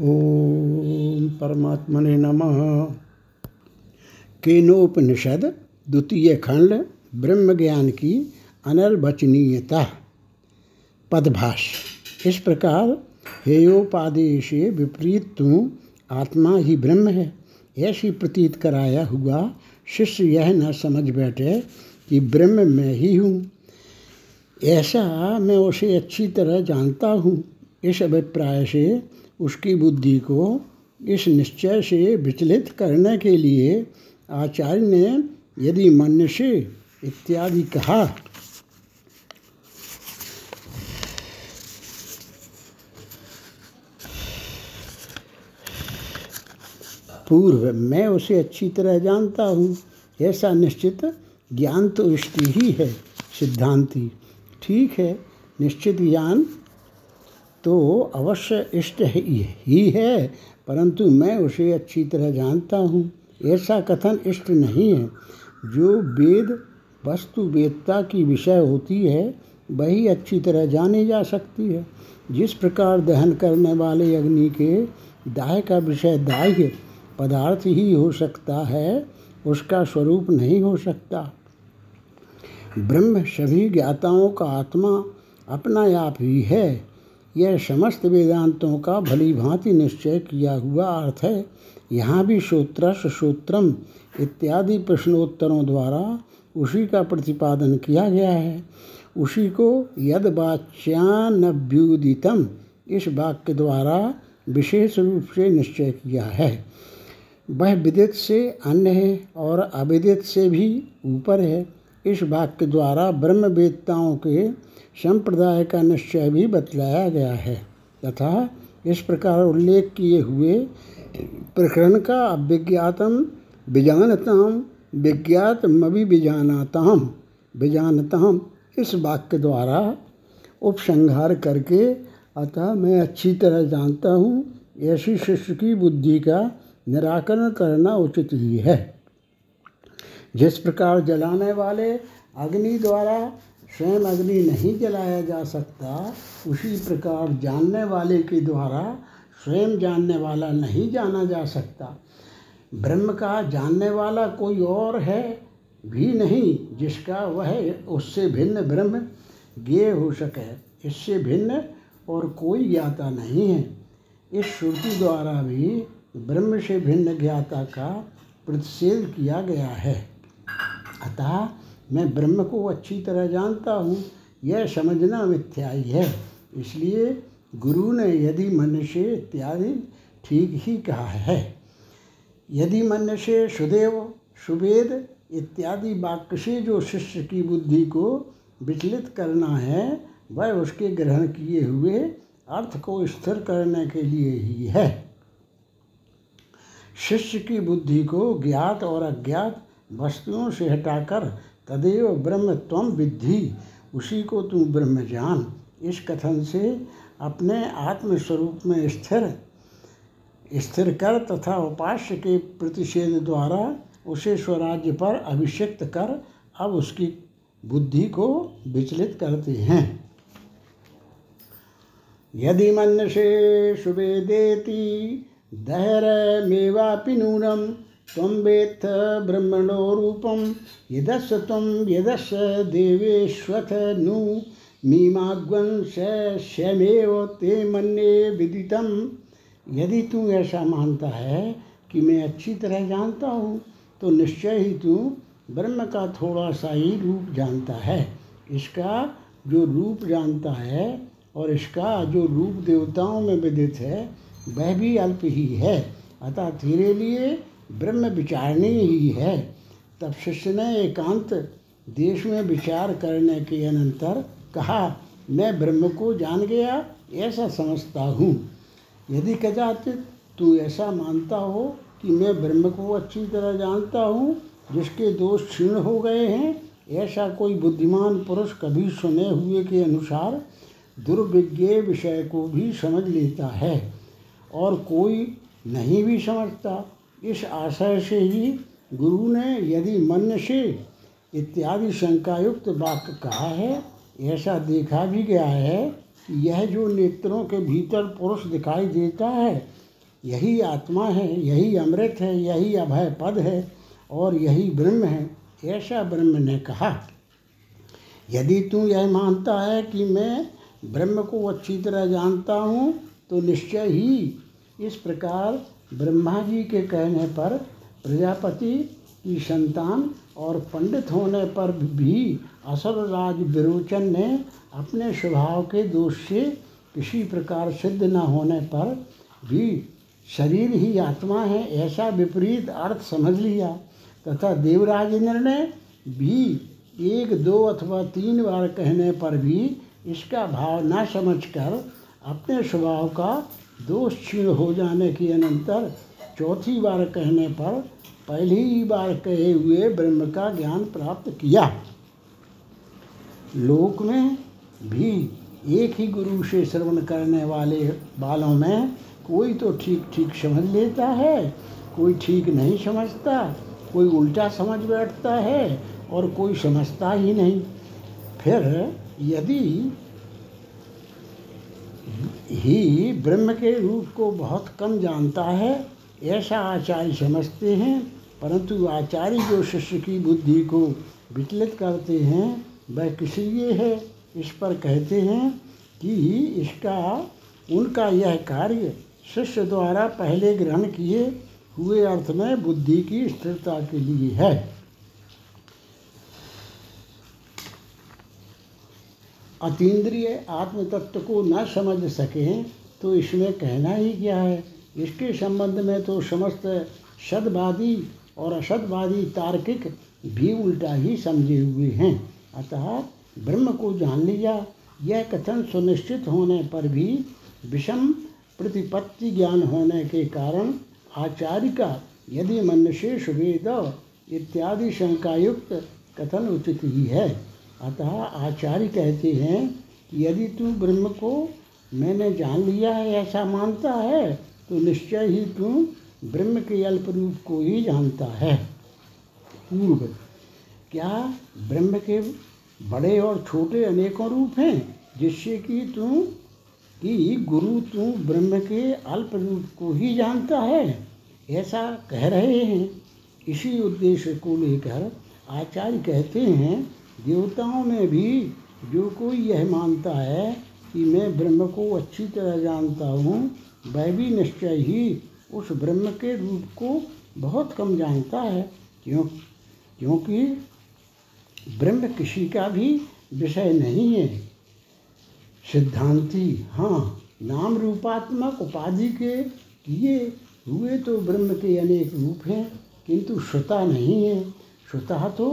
ओम परमात्मने नमः। केनोपनिषद द्वितीय खंड ब्रह्म ज्ञान की अनर्वचनीयता पदभाष इस प्रकार हेयोपादेश विपरीत तू आत्मा ही ब्रह्म है। ऐसी प्रतीत कराया हुआ शिष्य यह न समझ बैठे कि ब्रह्म मैं ही हूँ। ऐसा मैं उसे अच्छी तरह जानता हूँ। इस अभिप्राय से उसकी बुद्धि को इस निश्चय से विचलित करने के लिए आचार्य ने यदि मनुष्य से इत्यादि कहा, पूर्व मैं उसे अच्छी तरह जानता हूँ। ऐसा निश्चित ज्ञान तो इष्टि ही है, सिद्धांति। ठीक है, निश्चित ज्ञान तो अवश्य इष्ट ही, है परंतु मैं उसे अच्छी तरह जानता हूँ। ऐसा कथन इष्ट नहीं है। जो वेद, वस्तु वेदता की विषय होती है, वही अच्छी तरह जानी जा सकती है। जिस प्रकार दहन करने वाले अग्नि के दाह का विषय दाह्य पदार्थ ही हो सकता है, उसका स्वरूप नहीं हो सकता। ब्रह्म सभी ज्ञाताओं का आत्मा अपना आप ही है। यह समस्त वेदांतों का भली भांति निश्चय किया हुआ अर्थ है। यहाँ भी श्रोत्रस श्रोत्रम इत्यादि प्रश्नोत्तरों द्वारा उसी का प्रतिपादन किया गया है। उसी को यद वाच्यान्युदितम इस वाक्य द्वारा विशेष रूप से निश्चय किया है। वह विदित से अन्य है और अविदित से भी ऊपर है। इस वाक्य द्वारा ब्रह्मवेत्ताओं के संप्रदाय का निश्चय भी बतलाया गया है। तथा इस प्रकार उल्लेख किए हुए प्रकरण का अभिज्ञातम, विजानताम विज्ञातमि विजानाताम विजानताम इस वाक्य द्वारा उपसंहार करके, अतः मैं अच्छी तरह जानता हूँ, ऐसी शिष्य की बुद्धि का निराकरण करना उचित ही है। जिस प्रकार जलाने वाले अग्नि द्वारा स्वयं अग्नि नहीं जलाया जा सकता, उसी प्रकार जानने वाले के द्वारा स्वयं जानने वाला नहीं जाना जा सकता। ब्रह्म का जानने वाला कोई और है भी नहीं, जिसका वह उससे भिन्न ब्रह्म ज्ञेय हो सके। इससे भिन्न और कोई ज्ञाता नहीं है। इस श्रुति द्वारा भी ब्रह्म से भिन्न ज्ञाता का प्रतिषेध किया गया है। अतः मैं ब्रह्म को अच्छी तरह जानता हूँ। यह समझना मिथ्याई है। इसलिए गुरु ने यदि मनुष्य इत्यादि ठीक ही कहा है। यदि मनुष्य सुदेव सुवेद इत्यादि वाक्य से जो शिष्य की बुद्धि को विचलित करना है, वह उसके ग्रहण किए हुए अर्थ को स्थिर करने के लिए ही है। शिष्य की बुद्धि को ज्ञात और अज्ञात वस्तुओं से हटाकर तदेव ब्रह्म त्वम विद्धि, उसी को तू ब्रह्म जान। इस कथन से अपने आत्मस्वरूप में स्थिर स्थिर कर तथा उपास्य के प्रतिषेध द्वारा उसे स्वराज्य पर अभिषिक्त कर, अब उसकी बुद्धि को विचलित करते हैं। यदि मन से सुबे देती दहर मेवा नूनम त्वं वेत्थ ब्रह्मणो रूपं यदस्य त्वं यदस्य देवेश्वथ नु मीमाग्वं श्यमेव ते मन्ये विदितम यदि तू ऐसा मानता है कि मैं अच्छी तरह जानता हूँ तो निश्चय ही तू ब्रह्म का थोड़ा सा ही रूप जानता है। इसका जो रूप जानता है और इसका जो रूप देवताओं में विदित है, वह भी अल्प ही है। अतः तेरे लिए ब्रह्म विचारणी ही है। तब शिष्य ने एकांत देश में विचार करने के अनंतर कहा, मैं ब्रह्म को जान गया, ऐसा समझता हूँ। यदि कदाचित तू ऐसा मानता हो कि मैं ब्रह्म को अच्छी तरह जानता हूँ, जिसके दोष क्षीण हो गए हैं, ऐसा कोई बुद्धिमान पुरुष कभी सुने हुए के अनुसार दुर्विज्ञ विषय को भी समझ लेता है, और कोई नहीं भी समझता। इस आशय से ही गुरु ने यदि मन से इत्यादि शंकायुक्त वाक्य कहा है, ऐसा देखा भी गया है यह जो नेत्रों के भीतर पुरुष दिखाई देता है, यही आत्मा है, यही अमृत है, यही अभय पद है और यही ब्रह्म है, ऐसा ब्रह्म ने कहा। यदि तू यह मानता है कि मैं ब्रह्म को अच्छी तरह जानता हूँ तो निश्चय ही इस प्रकार ब्रह्मा जी के कहने पर प्रजापति की संतान और पंडित होने पर भी असल राज विरोचन ने अपने स्वभाव के दोष से किसी प्रकार सिद्ध न होने पर भी शरीर ही आत्मा है, ऐसा विपरीत अर्थ समझ लिया। तथा देवराज इंद्र ने भी एक, दो अथवा तीन बार कहने पर भी इसका भाव न समझकर अपने स्वभाव का दोष क्षीण हो जाने के अनंतर चौथी बार कहने पर पहली बार कहे हुए ब्रह्म का ज्ञान प्राप्त किया। लोक में भी एक ही गुरु से श्रवण करने वाले बालों में कोई तो ठीक ठीक समझ लेता है, कोई ठीक नहीं समझता, कोई उल्टा समझ बैठता है और कोई समझता ही नहीं। फिर यदि ही ब्रह्म के रूप को बहुत कम जानता है, ऐसा आचार्य समझते हैं, परंतु आचार्य जो शिष्य की बुद्धि को विचलित करते हैं, वह किस लिए है? इस पर कहते हैं कि इसका, उनका यह कार्य शिष्य द्वारा पहले ग्रहण किए हुए अर्थ में बुद्धि की स्थिरता के लिए है। अतीन्द्रिय आत्म तत्व को न समझ सकें तो इसमें कहना ही क्या है? इसके संबंध में तो समस्त सदवादी और असदवादी तार्किक भी उल्टा ही समझे हुए हैं। अतः ब्रह्म को जान लिया, यह कथन सुनिश्चित होने पर भी विषम प्रतिपत्ति ज्ञान होने के कारण आचार्य का यदि मनुष्य वेद इत्यादि शंकायुक्त कथन उचित ही है। अतः आचार्य कहते हैं कि यदि तू ब्रह्म को, मैंने जान लिया है, ऐसा मानता है तो निश्चय ही तू ब्रह्म के अल्प रूप को ही जानता है। पूर्व, क्या ब्रह्म के बड़े और छोटे अनेकों रूप हैं, जिससे कि तू, कि गुरु तू ब्रह्म के अल्प रूप को ही जानता है? ऐसा कह रहे हैं। इसी उद्देश्य को लेकर आचार्य कहते हैं देवताओं में भी जो कोई यह मानता है कि मैं ब्रह्म को अच्छी तरह जानता हूँ, वह भी निश्चय ही उस ब्रह्म के रूप को बहुत कम जानता है। क्यों? क्योंकि ब्रह्म किसी का भी विषय नहीं है। सिद्धांति हाँ नाम रूपात्मक उपाधि के किए हुए तो ब्रह्म के अनेक रूप हैं, किंतु श्रुता नहीं है। श्रुता तो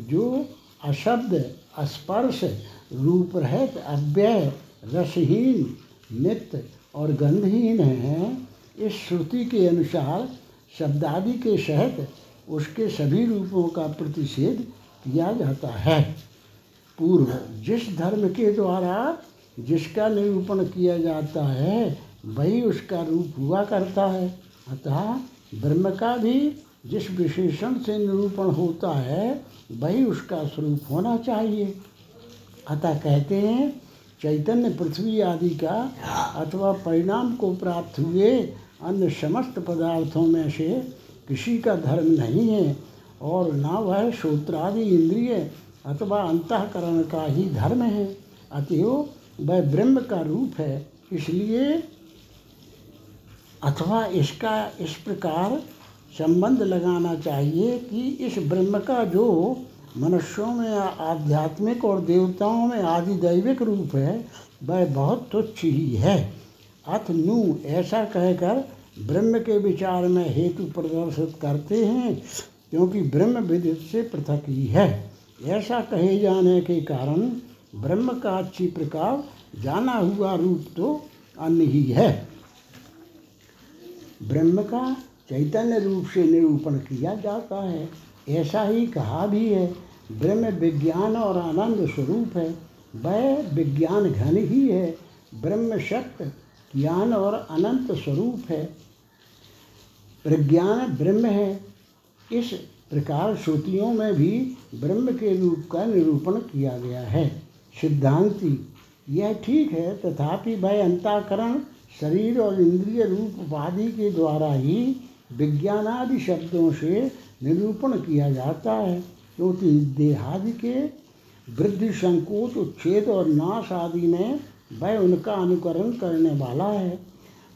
जो अशब्द, स्पर्श रूप रहित अव्यय, रसहीन, नित्य और गंधहीन है। इस श्रुति के अनुसार शब्दादि के सहित उसके सभी रूपों का प्रतिषेध किया जाता है। पूर्व, जिस धर्म के द्वारा जिसका निरूपण किया जाता है, वही उसका रूप हुआ करता है। अतः ब्रह्म का भी जिस विशेषण से निरूपण होता है, वही उसका स्वरूप होना चाहिए। अतः कहते हैं, चैतन्य पृथ्वी आदि का अथवा परिणाम को प्राप्त हुए अन्य समस्त पदार्थों में से किसी का धर्म नहीं है, और ना वह श्रोत्रादि इंद्रिय अथवा अंतकरण का ही धर्म है। अतएव वह ब्रह्म का रूप है। इसलिए अथवा इसका इस प्रकार संबंध लगाना चाहिए कि इस ब्रह्म का जो मनुष्यों में, आध्यात्मिक और देवताओं में आदि दैविक रूप है, वह बहुत तुच्छ ही है। अथ नु ऐसा कहकर ब्रह्म के विचार में हेतु प्रदर्शित करते हैं, क्योंकि ब्रह्म विदित से पृथक ही है। ऐसा कहे जाने के कारण ब्रह्म का अच्छी प्रकार जाना हुआ रूप तो अन्य ही है। ब्रह्म का चैतन्य रूप से निरूपण किया जाता है। ऐसा ही कहा भी है, ब्रह्म विज्ञान और आनंद स्वरूप है। वह विज्ञान घन ही है, ब्रह्म शक्त, ज्ञान और अनंत स्वरूप है। प्रज्ञान ब्रह्म है। इस प्रकार श्रुतियों में भी ब्रह्म के रूप का निरूपण किया गया है। सिद्धांति, यह ठीक है, तथापि वह अंताकरण, शरीर और इंद्रिय रूप उपाधि के द्वारा ही विज्ञानादि शब्दों से निरूपण किया जाता है। क्योंकि देहादि के वृद्धि, संकोच, उच्छेद और नाश आदि में वह उनका अनुकरण करने वाला है।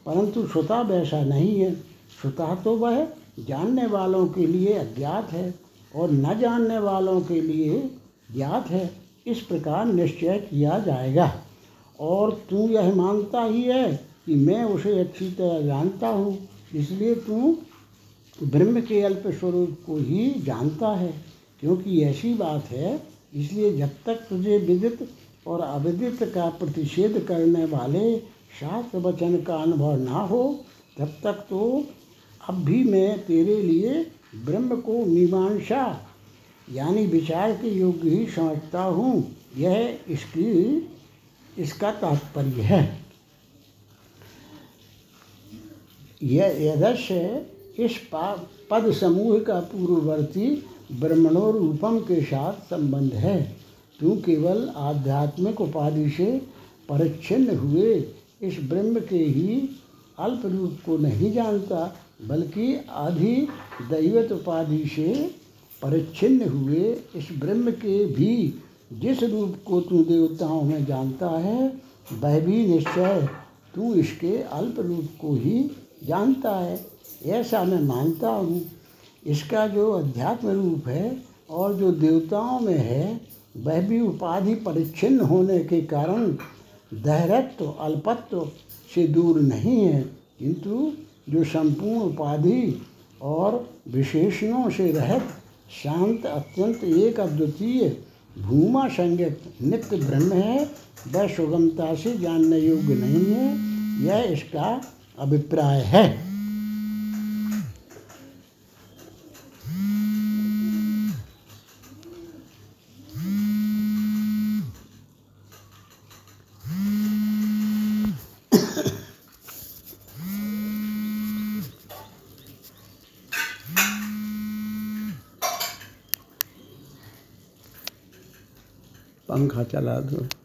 परंतु श्रोता वैसा नहीं है। श्रोता तो वह जानने वालों के लिए अज्ञात है और न जानने वालों के लिए ज्ञात है। इस प्रकार निश्चय किया जाएगा। और तू यह मानता ही है कि मैं उसे अच्छी तरह जानता हूँ। इसलिए तू ब्रह्म के अल्प स्वरूप को ही जानता है, क्योंकि ऐसी बात है, इसलिए जब तक तुझे विदित और अविदित का प्रतिषेध करने वाले शास्त्र वचन का अनुभव ना हो, तब तक तो अब भी मैं तेरे लिए ब्रह्म को मीमांसा, यानी विचार के योग्य ही समझता हूँ। यह इसकी, इसका तात्पर्य है। यह यदस्य इस पद समूह का पूर्ववर्ती ब्रह्मणों रूपम के साथ संबंध है। तू केवल आध्यात्मिक उपाधि से परिच्छिन्न हुए इस ब्रह्म के ही अल्प रूप को नहीं जानता, बल्कि आधि दैवत उपाधि से परिच्छिन्न हुए इस ब्रह्म के भी जिस रूप को तू देवताओं में जानता है, वह भी निश्चय तू इसके अल्प रूप को ही जानता है, ऐसा मैं मानता हूँ। इसका जो अध्यात्म रूप है और जो देवताओं में है, वह भी उपाधि परिच्छिन्न होने के कारण दहरत्व, अल्पत्व से दूर नहीं है। किंतु जो संपूर्ण उपाधि और विशेषणों से रहित शांत, अत्यंत एक अद्वितीय भूमा संज्ञक नित्य ब्रह्म है, वह सुगमता से जानने योग्य नहीं है। यह इसका अभिप्राय है। पंखा चला दो।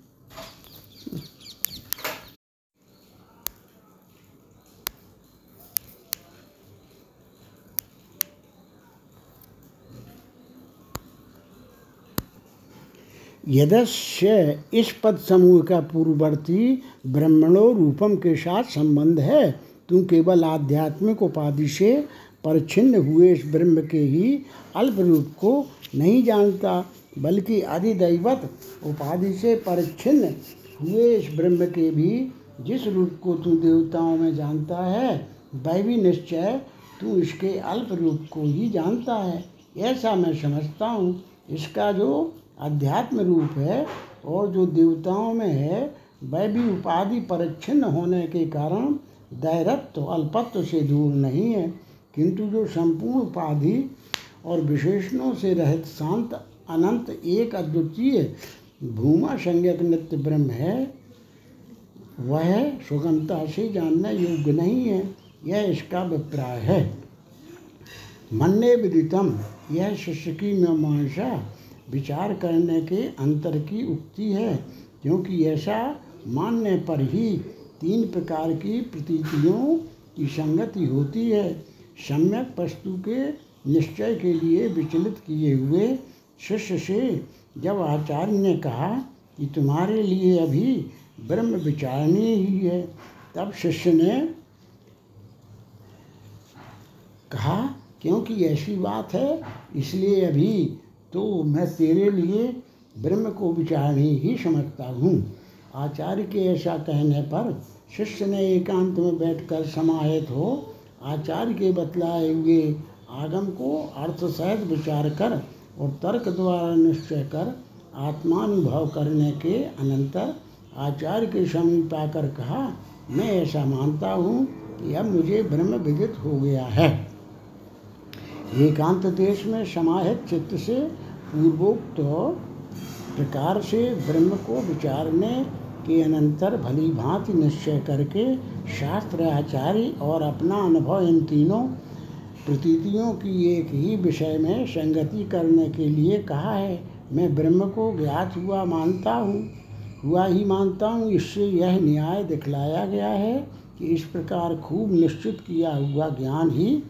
यदस्य इस पद समूह का पूर्ववर्ती ब्रह्मणो रूपम के साथ संबंध है। तू केवल आध्यात्मिक उपाधि से परिच्छिन्न हुए इस ब्रह्म के ही अल्प रूप को नहीं जानता, बल्कि अधिदैवत उपाधि से परिच्छिन्न हुए इस ब्रह्म के भी जिस रूप को तू देवताओं में जानता है, वह भी निश्चय तू इसके अल्प रूप को ही जानता है। ऐसा मैं समझता हूँ। इसका जो अध्यात्म रूप है और जो देवताओं में है, वह भी उपाधि परिच्छिन्न होने के कारण दैरत्व, अल्पत्व से दूर नहीं है। किंतु जो संपूर्ण उपाधि और विशेषणों से रहित शांत, अनंत, एक अद्वितीय भूमा संज्ञक नित्य ब्रह्म है, वह सुगमता से जानना योग्य नहीं है। यह इसका अभिप्राय है। मन्ने विदितम, यह शिष्य की मीमांसा विचार करने के अंतर की उक्ति है, क्योंकि ऐसा मानने पर ही तीन प्रकार की प्रतीतियों की संगति होती है। सम्यक वस्तु के निश्चय के लिए विचलित किए हुए शिष्य से जब आचार्य ने कहा कि तुम्हारे लिए अभी ब्रह्म विचारणी ही है, तब शिष्य ने कहा, क्योंकि ऐसी बात है, इसलिए अभी तो मैं तेरे लिए ब्रह्म को विचारणी ही समझता हूँ। आचार्य के ऐसा कहने पर शिष्य ने एकांत में बैठकर समाहित हो आचार्य के बतलाए हुए आगम को अर्थ सहित विचार कर और तर्क द्वारा निश्चय कर आत्मानुभव करने के अनंतर आचार्य के समीप आकर कहा, मैं ऐसा मानता हूँ कि अब मुझे ब्रह्म विदित हो गया है। एकांत देश में समाहित चित्त से पूर्वोक्त प्रकार से ब्रह्म को विचारने के अनंतर भली भांति निश्चय करके शास्त्र आचार्य और अपना अनुभव इन तीनों प्रतीतियों की एक ही विषय में संगति करने के लिए कहा है। मैं ब्रह्म को ज्ञात हुआ मानता हूँ, हुआ ही मानता हूँ। इससे यह न्याय दिखलाया गया है कि इस प्रकार खूब निश्चित किया हुआ ज्ञान ही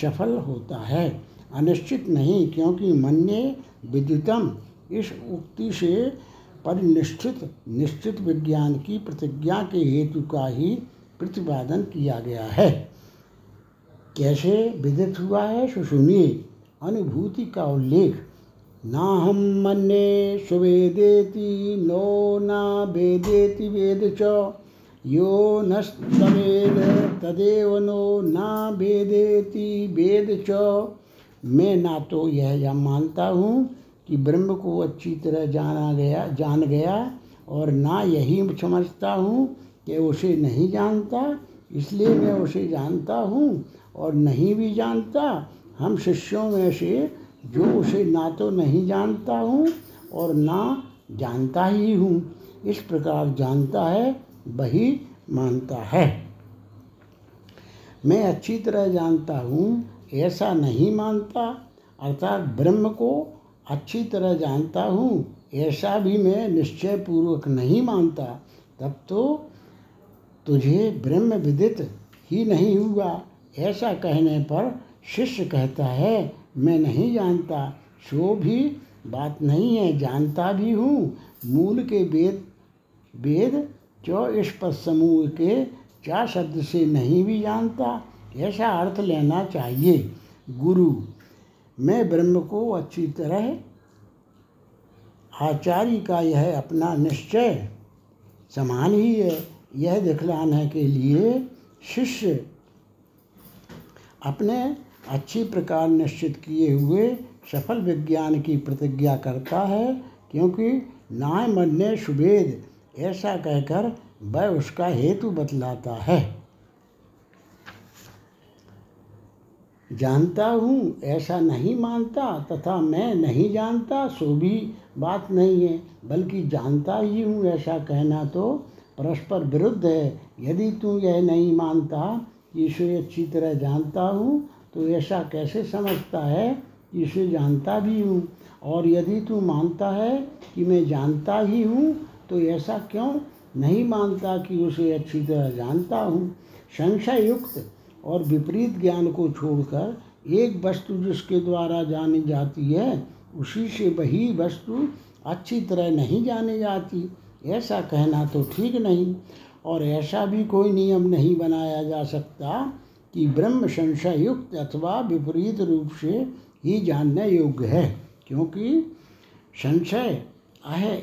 सफल होता है। अनिश्चित नहीं, क्योंकि मन्य विदितम। इस उक्ति से परिनिष्ठित निश्चित विज्ञान की प्रतिज्ञा के हेतु का ही प्रतिपादन किया गया है। कैसे विदित हुआ है सुनिए अनुभूति का उल्लेख ना हम मन्ये सुवेदेति, नो ना वेदेति वेद च। यो नस्तवेद तदेव नो ना वेदेति वेद च। मैं ना तो यह यह मानता हूँ कि ब्रह्म को अच्छी तरह जाना गया, जान गया और ना यही समझता हूँ कि उसे नहीं जानता, इसलिए मैं उसे जानता हूँ और नहीं भी जानता। हम शिष्यों में से जो उसे ना तो नहीं जानता हूँ और ना जानता ही हूँ, इस प्रकार जानता है वही मानता है। मैं अच्छी तरह जानता हूँ, ऐसा नहीं मानता, अर्थात ब्रह्म को अच्छी तरह जानता हूँ, ऐसा भी मैं निश्चय पूर्वक नहीं मानता, तब तो तुझे ब्रह्म विदित ही नहीं हुआ। ऐसा कहने पर शिष्य कहता है, मैं नहीं जानता, सो भी बात नहीं है, जानता भी हूँ, मूल के वेद वेद चौष्पद समूह के चार शब्द से नहीं भी जानता, ऐसा अर्थ लेना चाहिए। गुरु, मैं ब्रह्म को अच्छी तरह आचार्य का यह अपना निश्चय समान ही है। यह दिखलाने के लिए शिष्य अपने अच्छी प्रकार निश्चित किए हुए सफल विज्ञान की प्रतिज्ञा करता है, क्योंकि नाय मन्य सुवेद ऐसा कहकर वह उसका हेतु बतलाता है। जानता हूँ, ऐसा नहीं मानता तथा मैं नहीं जानता, सो भी बात नहीं है, बल्कि जानता ही हूँ ऐसा कहना तो परस्पर विरुद्ध है। यदि तू यह नहीं मानता कि इसे अच्छी तरह जानता हूँ तो ऐसा कैसे समझता है कि इसे जानता भी हूँ? और यदि तू मानता है कि मैं जानता ही हूँ तो ऐसा क्यों नहीं मानता कि उसे अच्छी तरह जानता हूँ? संशय युक्त और विपरीत ज्ञान को छोड़कर एक वस्तु जिसके द्वारा जानी जाती है, उसी से वही वस्तु अच्छी तरह नहीं जानी जाती। ऐसा कहना तो ठीक नहीं। और ऐसा भी कोई नियम नहीं बनाया जा सकता कि ब्रह्म संशय युक्त अथवा विपरीत रूप से ही जानने योग्य है, क्योंकि संशय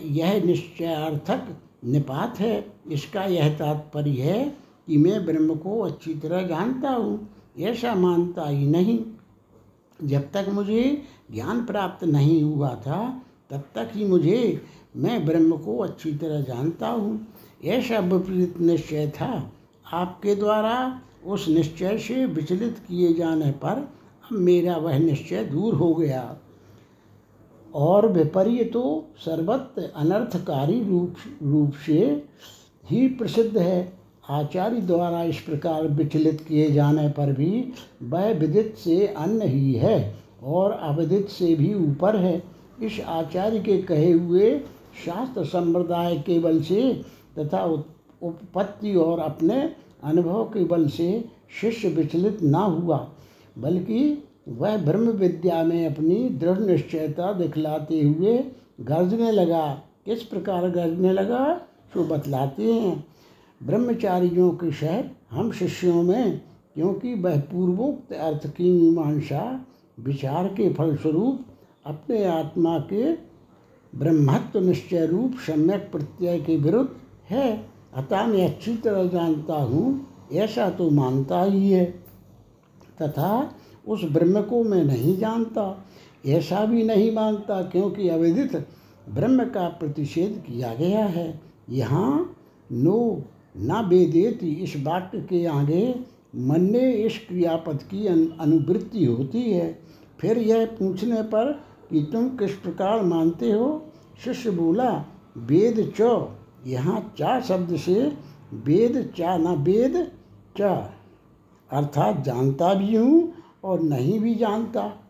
यह निश्चयार्थक निपात है। इसका यह तात्पर्य है कि मैं ब्रह्म को अच्छी तरह जानता हूँ, ऐसा मानता ही नहीं। जब तक मुझे ज्ञान प्राप्त नहीं हुआ था, तब तक ही मुझे, मैं ब्रह्म को अच्छी तरह जानता हूँ। ऐसा विपरीत निश्चय था। आपके द्वारा उस निश्चय से विचलित किए जाने पर अब मेरा वह निश्चय दूर हो गया। और विपर्य तो सर्वत्र अनर्थकारी रूप रूप से ही प्रसिद्ध है। आचार्य द्वारा इस प्रकार विचलित किए जाने पर भी वह विदित से अन्य ही है और अविदित से भी ऊपर है। इस आचार्य के कहे हुए शास्त्र संप्रदाय के बल से तथा उपपत्ति और अपने अनुभव के बल से शिष्य विचलित ना हुआ, बल्कि वह ब्रह्म विद्या में अपनी दृढ़ निश्चयता दिखलाते हुए गर्जने लगा। किस प्रकार गर्जने लगा? सो बतलाते हैं। ब्रह्मचारियों के शहर, हम शिष्यों में, क्योंकि वह पूर्वोक्त अर्थ की मीमांसा, विचार के फलस्वरूप अपने आत्मा के ब्रह्मत्व निश्चय रूप सम्यक प्रत्यय के विरुद्ध है। अतः मैं अच्छी तरह जानता हूँ, ऐसा तो मानता ही है। तथा उस ब्रह्म को मैं नहीं जानता, ऐसा भी नहीं मानता क्योंकि अविदित ब्रह्म का प्रतिषेध किया गया है। यहाँ नो न वेदेति इस वाक्य के आगे मन ने इस क्रियापद की अनुवृत्ति होती है। फिर यह पूछने पर कि तुम किस प्रकार मानते हो? शिष्य बोला, वेद च। यहाँ चा शब्द से वेद चा न वेद च। अर्थात जानता भी हूँ और नहीं भी जानता।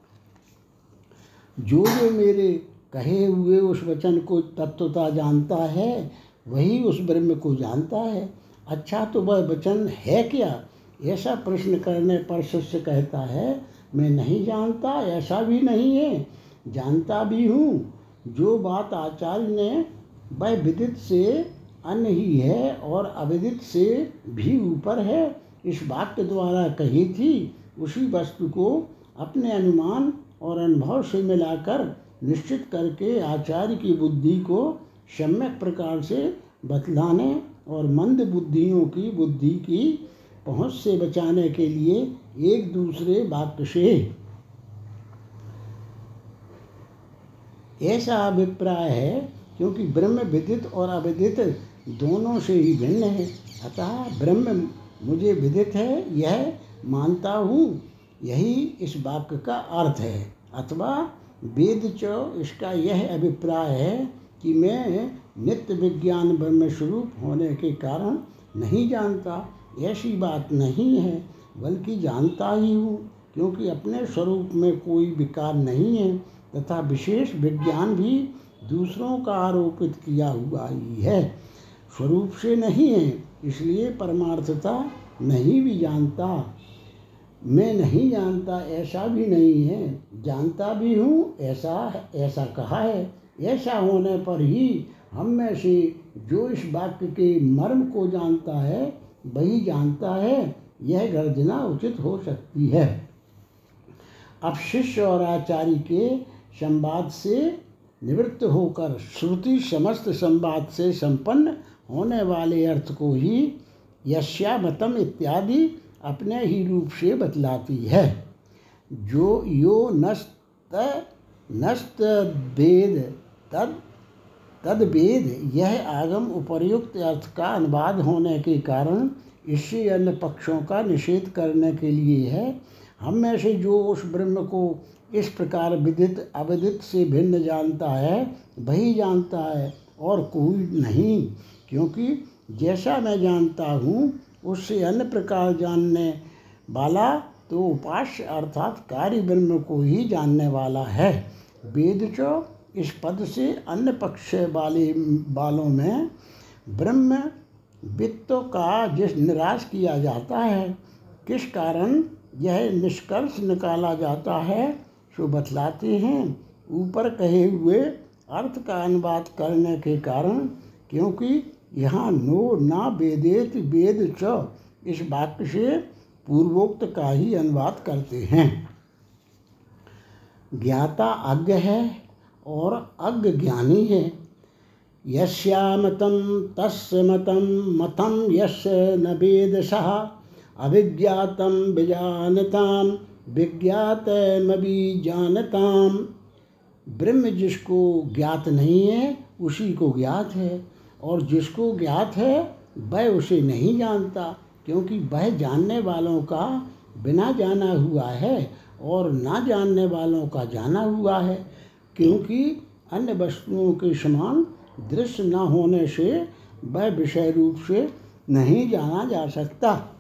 जो जो मेरे कहे हुए उस वचन को तत्वता जानता है, वही उस ब्रह्म को जानता है। अच्छा तो वह वचन है क्या? ऐसा प्रश्न करने पर शिष्य कहता है, मैं नहीं जानता, ऐसा भी नहीं है। जानता भी हूँ। जो बात आचार्य ने वह विदित से अन्य ही है और अविदित से भी ऊपर है, इस वाक्य द्वारा कही थी उसी वस्तु को अपने अनुमान और अनुभव से मिलाकर निश्चित करके आचार्य की बुद्धि को सम्यक प्रकार से बतलाने और मंद बुद्धियों की बुद्धि की पहुँच से बचाने के लिए एक दूसरे वाक्य से ऐसा अभिप्राय है, क्योंकि ब्रह्म विदित और अविदित दोनों से ही भिन्न है। अतः ब्रह्म मुझे विदित है, यह मानता हूँ, यही इस वाक्य का अर्थ है। अथवा वेद च इसका यह अभिप्राय है कि मैं नित्य विज्ञान ब्रह्म स्वरूप होने के कारण नहीं जानता। ऐसी बात नहीं है, बल्कि जानता ही हूँ, क्योंकि अपने स्वरूप में कोई विकार नहीं है, तथा विशेष विज्ञान भी दूसरों का आरोपित किया हुआ ही है। स्वरूप से नहीं है, इसलिए परमार्थता नहीं भी जानता। मैं नहीं जानता, ऐसा भी नहीं है। जानता भी हूँ, ऐसा ऐसा कहा है। ऐसा होने पर ही हम में से जो इस वाक्य के मर्म को जानता है, वही जानता है। यह गर्जना उचित हो सकती है। अब शिष्य और आचार्य के संवाद से निवृत्त होकर श्रुति समस्त संवाद से संपन्न होने वाले अर्थ को ही यश्यामतम इत्यादि अपने ही रूप से बतलाती है। जो यो नस्त नस्त वेद तद तद वेद यह आगम उपर्युक्त अर्थ का अनुवाद होने के कारण इससे अन्य पक्षों का निषेध करने के लिए है। हम में से जो उस ब्रह्म को इस प्रकार विदित, अविदित से भिन्न जानता है, वही जानता है और कोई नहीं, क्योंकि जैसा मैं जानता हूँ उससे अन्य प्रकार जानने वाला तो उपास्य अर्थात कार्य ब्रह्म को ही जानने वाला है। वेद चो इस पद से अन्य पक्ष वाले वालों में ब्रह्म वित्त का जिस निराश किया जाता है, किस कारण यह निष्कर्ष निकाला जाता है, सो बतलाते हैं। ऊपर कहे हुए अर्थ का अनुवाद करने के कारण, क्योंकि यहाँ नो ना वेदेत वेद च। इस वाक्य से पूर्वोक्त का ही अनुवाद करते हैं। ज्ञाता अज्ञ है और अज्ञ ज्ञानी है। यश्यामतं तस्य मतं मतं यस्य न वेदसः। अभिज्ञातं विजानतां विज्ञातमभिजानताम ब्रह्म जिसको ज्ञात नहीं है, उसी को ज्ञात है। और जिसको ज्ञात है, वह उसे नहीं जानता, क्योंकि वह जानने वालों का बिना जाना हुआ है और ना जानने वालों का जाना हुआ है, क्योंकि अन्य वस्तुओं के समान दृश्य न होने से वह विषय रूप से नहीं जाना जा सकता।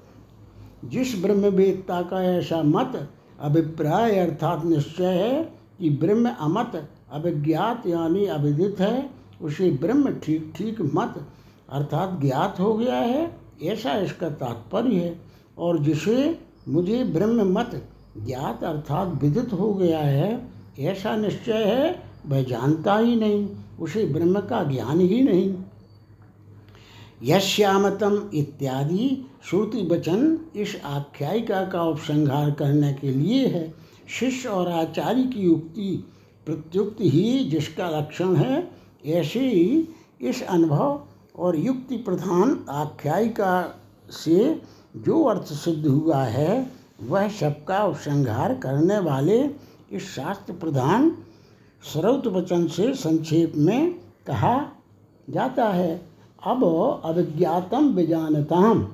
जिस ब्रह्मवेदता का ऐसा मत, अभिप्राय अर्थात निश्चय है कि ब्रह्म अमत, अभिज्ञात यानी अभिदित है उसे ब्रह्म ठीक ठीक मत अर्थात ज्ञात हो गया है, ऐसा इसका तात्पर्य है। और जिसे मुझे ब्रह्म मत ज्ञात अर्थात विदित हो गया है, ऐसा निश्चय है, वह जानता ही नहीं, उसे ब्रह्म का ज्ञान ही नहीं। यश्यामतम इत्यादि श्रुति वचन इस आख्यायिका का उपसंहार करने के लिए है। शिष्य और आचार्य की युक्ति, प्रत्युक्ति ही जिसका लक्षण है ऐसे इस अनुभव और युक्ति प्रधान आख्यायिका से जो अर्थ सिद्ध हुआ है, वह सबका उपसंहार करने वाले इस शास्त्र प्रधान श्रौत वचन से संक्षेप में कहा जाता है। अब अविज्ञातम विजानताम।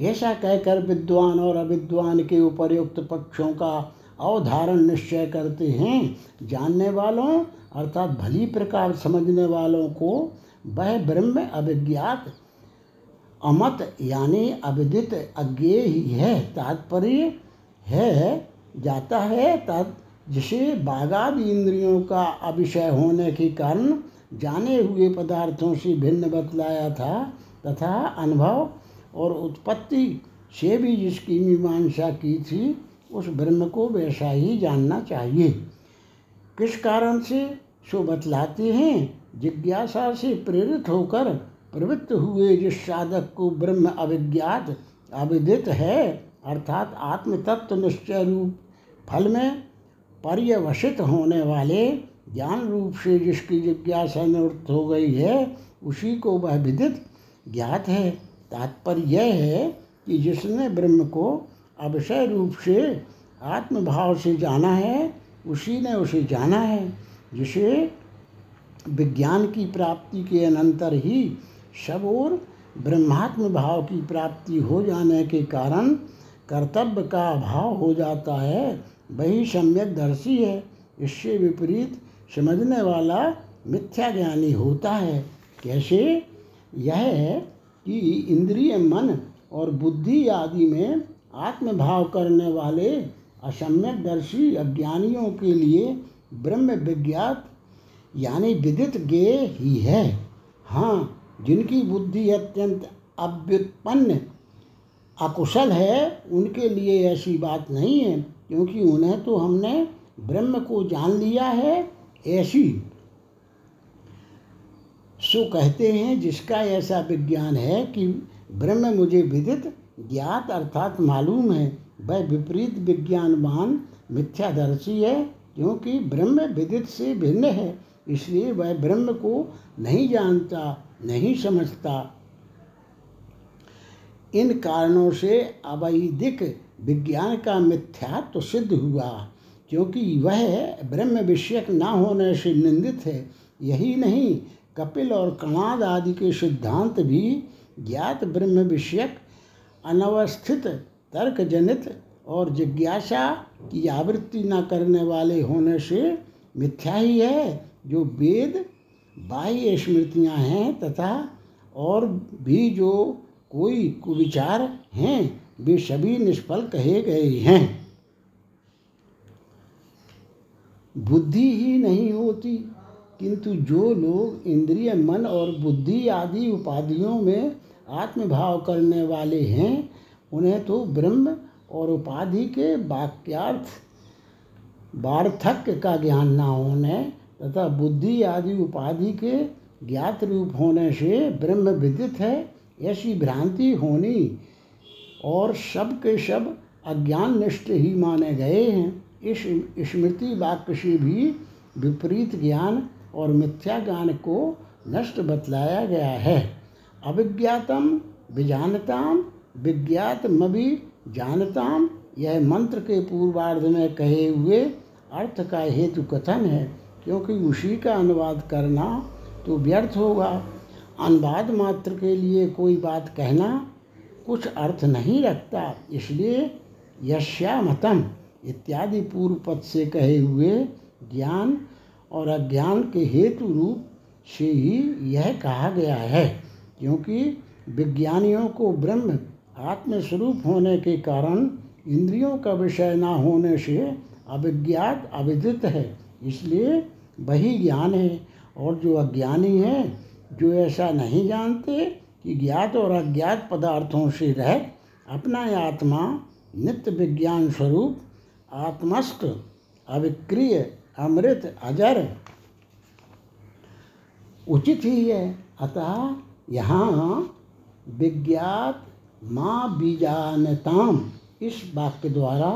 ऐसा कहकर विद्वान और अविद्वान के उपरयुक्त पक्षों का अवधारण निश्चय करते हैं। जानने वालों अर्थात भली प्रकार समझने वालों को वह ब्रह्म अविज्ञात अमत यानी अविदित अज्ञे ही है। तात्पर्य है, जाता है तत् जिसे बागाद इंद्रियों का अभिषय होने के कारण जाने हुए पदार्थों से भिन्न बतलाया था तथा अनुभव और उत्पत्ति से भी जिसकी मीमांसा की थी उस ब्रह्म को वैसा ही जानना चाहिए। किस कारण से? सो बतलाते हैं, जिज्ञासा से प्रेरित होकर प्रवृत्त हुए जिस साधक को ब्रह्म अविज्ञात अविदित है, अर्थात आत्मतत्व निश्चय रूप फल में पर्यवसित होने वाले ज्ञान रूप से जिसकी जिज्ञासा निवृत्त हो गई है, उसी को वह विदित ज्ञात है। तात्पर्य यह है कि जिसने ब्रह्म को अवशय रूप से आत्मभाव से जाना है, उसी ने उसे जाना है, जिसे विज्ञान की प्राप्ति के अनंतर ही सब और ब्रह्मात्म भाव की प्राप्ति हो जाने के कारण कर्तव्य का अभाव हो जाता है, वही सम्यक दर्शी है। इससे विपरीत समझने वाला मिथ्या ज्ञानी होता है। कैसे? यह है कि इंद्रिय मन और बुद्धि आदि में आत्मभाव करने वाले असम्यक दर्शी अज्ञानियों के लिए ब्रह्म विज्ञात, यानी विदित ज्ञेय ही है। हाँ जिनकी बुद्धि अत्यंत अव्युत्पन्न, अकुशल है, उनके लिए ऐसी बात नहीं है, क्योंकि उन्हें तो हमने ब्रह्म को जान लिया है, ऐसी। सो कहते हैं, जिसका ऐसा विज्ञान है कि ब्रह्म मुझे विदित ज्ञात अर्थात मालूम है, वह विपरीत विज्ञानवान मिथ्यादर्शी है, क्योंकि ब्रह्म विदित से भिन्न है, इसलिए वह ब्रह्म को नहीं जानता, नहीं समझता। इन कारणों से अवैधिक विज्ञान का मिथ्यात्व तो सिद्ध हुआ, क्योंकि वह ब्रह्म विषयक न होने से निंदित है। यही नहीं, कपिल और कणाद आदि के सिद्धांत भी ज्ञात ब्रह्म विषयक अनवस्थित तर्क जनित और जिज्ञासा की आवृत्ति न करने वाले होने से मिथ्या ही है जो वेद, बाह्य स्मृतियाँ हैं तथा और भी जो कोई कुविचार हैं, वे सभी निष्फल कहे गए हैं। बुद्धि ही नहीं होती, किंतु जो लोग इंद्रिय, मन और बुद्धि आदि उपाधियों में आत्मभाव करने वाले हैं, उन्हें तो ब्रह्म और उपाधि के वाक्यार्थ वार्थक्य का ज्ञान न होने तथा बुद्धि आदि उपाधि के ज्ञात रूप होने से ब्रह्म विदित है, ऐसी भ्रांति होनी और सब के सब अज्ञान निष्ठ ही माने गए हैं। इस स्मृति वाक्य से भी विपरीत ज्ञान और मिथ्या ज्ञान को नष्ट बतलाया गया है। अविज्ञातम विजानताम, विज्ञात मवि जानताम। यह मंत्र के पूर्वार्ध में कहे हुए अर्थ का हेतु कथन है, क्योंकि उसी का अनुवाद करना तो व्यर्थ होगा। अनुवाद मात्र के लिए कोई बात कहना कुछ अर्थ नहीं रखता, इसलिए यश्यामतम इत्यादि पूर्व पद से कहे हुए ज्ञान और अज्ञान के हेतु रूप से ही यह कहा गया है। क्योंकि विज्ञानियों को ब्रह्म आत्मस्वरूप होने के कारण इंद्रियों का विषय न होने से अविज्ञात, अविदित है। इसलिए वही ज्ञान है और जो अज्ञानी है, जो ऐसा नहीं जानते कि ज्ञात और अज्ञात पदार्थों से रह अपना आत्मा नित्य विज्ञान स्वरूप, आत्मस्थ, अविक्रिय, अमृत, अजर, उचित ही है। अतः यहाँ विज्ञात माँ बीजानताम। इस वाक्य द्वारा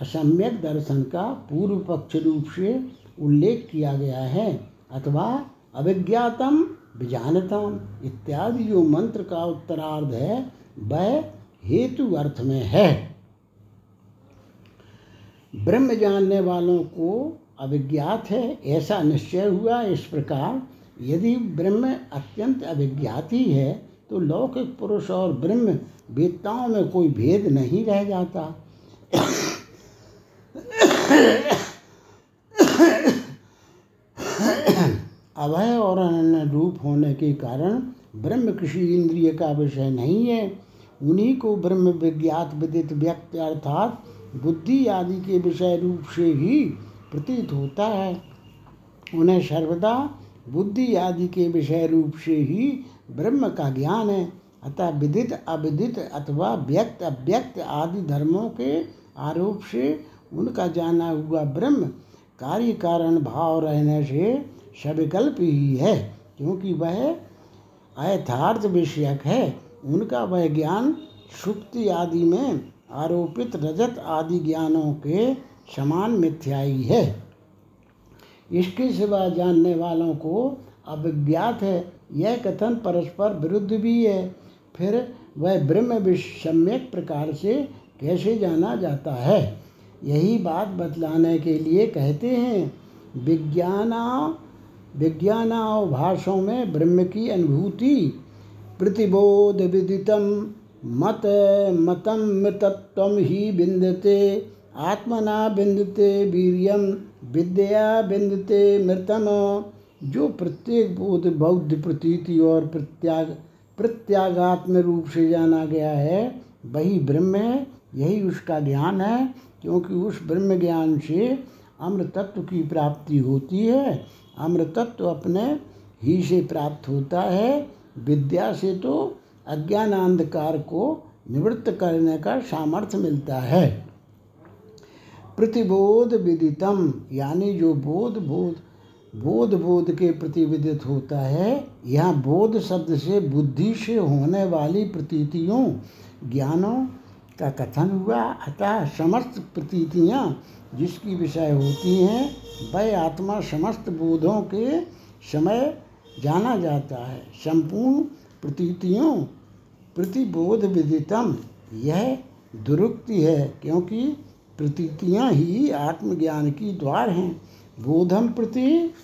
असम्यक दर्शन का पूर्व पक्ष रूप से उल्लेख किया गया है, अथवा अविज्ञातम विजानतम इत्यादि जो मंत्र का उत्तरार्ध है, वह हेतु अर्थ में है। ब्रह्म जानने वालों को अविज्ञात है, ऐसा निश्चय हुआ इस प्रकार यदि ब्रह्म अत्यंत अभिज्ञात ही तो लौकिक पुरुष और ब्रह्म वेदताओं में कोई भेद नहीं रह जाता। अभय और अनन्य रूप होने के कारण ब्रह्म किसी इंद्रिय का विषय नहीं है। उन्हीं को ब्रह्म विज्ञात विदित व्यक्त अर्थात बुद्धि आदि के विषय रूप से ही प्रतीत होता है। उन्हें सर्वदा बुद्धि आदि के विषय रूप से ही ब्रह्म का ज्ञान है। अतः विदित, अविदित अथवा व्यक्त, अव्यक्त आदि धर्मों के आरोप से उनका जाना हुआ ब्रह्म कार्य कारण भाव रहने से सविकल्प ही है, क्योंकि वह अयथार्थ विषयक है। उनका वह ज्ञान सुक्ति आदि में आरोपित रजत आदि ज्ञानों के समान मिथ्याई है। इसके सिवा जानने वालों को अविज्ञात है, यह कथन परस्पर विरुद्ध भी है। फिर वह ब्रह्म सम्यक प्रकार से कैसे जाना जाता है? यही बात बतलाने के लिए कहते हैं। विज्ञाना विज्ञानाभाषों में ब्रह्म की अनुभूति। प्रतिबोध विदितम, मत मतम मृतत्व ही बिंदते आत्मना बिंदते वीरियम। विद्या बिंदते मृतम जो प्रत्येक बोध बौद्ध प्रतीति और प्रत्याग प्रत्यागात्म रूप से जाना गया है, वही ब्रह्म है, यही उसका ज्ञान है, क्योंकि उस ब्रह्म ज्ञान से अमृतत्व की प्राप्ति होती है, अमृतत्व अपने ही से प्राप्त होता है, विद्या से तो अज्ञान अंधकार को निवृत्त करने का सामर्थ्य मिलता है। प्रतिबोध विदितम, यानी जो बोध बोध बोध बोध के प्रति विदित होता है, यह बोध शब्द से बुद्धि से होने वाली प्रतीतियों, ज्ञानों का कथन हुआ, अतः समस्त प्रतीतियाँ जिसकी विषय होती हैं, वह आत्मा समस्त बोधों के समय जाना जाता है। संपूर्ण प्रतीतियों प्रतिबोध विदितम, यह दुरुक्ति है, क्योंकि प्रतीतियाँ ही आत्मज्ञान की द्वार हैं। बोधम प्रति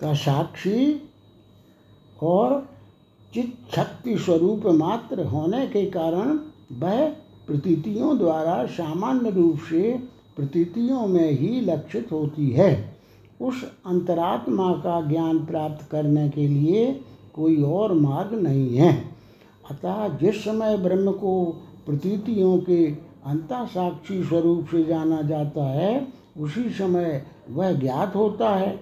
का साक्षी और चित शक्ति स्वरूप मात्र होने के कारण वह प्रतीतियों द्वारा सामान्य रूप से प्रतीतियों में ही लक्षित होती है। उस अंतरात्मा का ज्ञान प्राप्त करने के लिए कोई और मार्ग नहीं है। अतः जिस समय ब्रह्म को प्रतीतियों के अंता साक्षी स्वरूप से जाना जाता है, उसी समय वह ज्ञात होता है।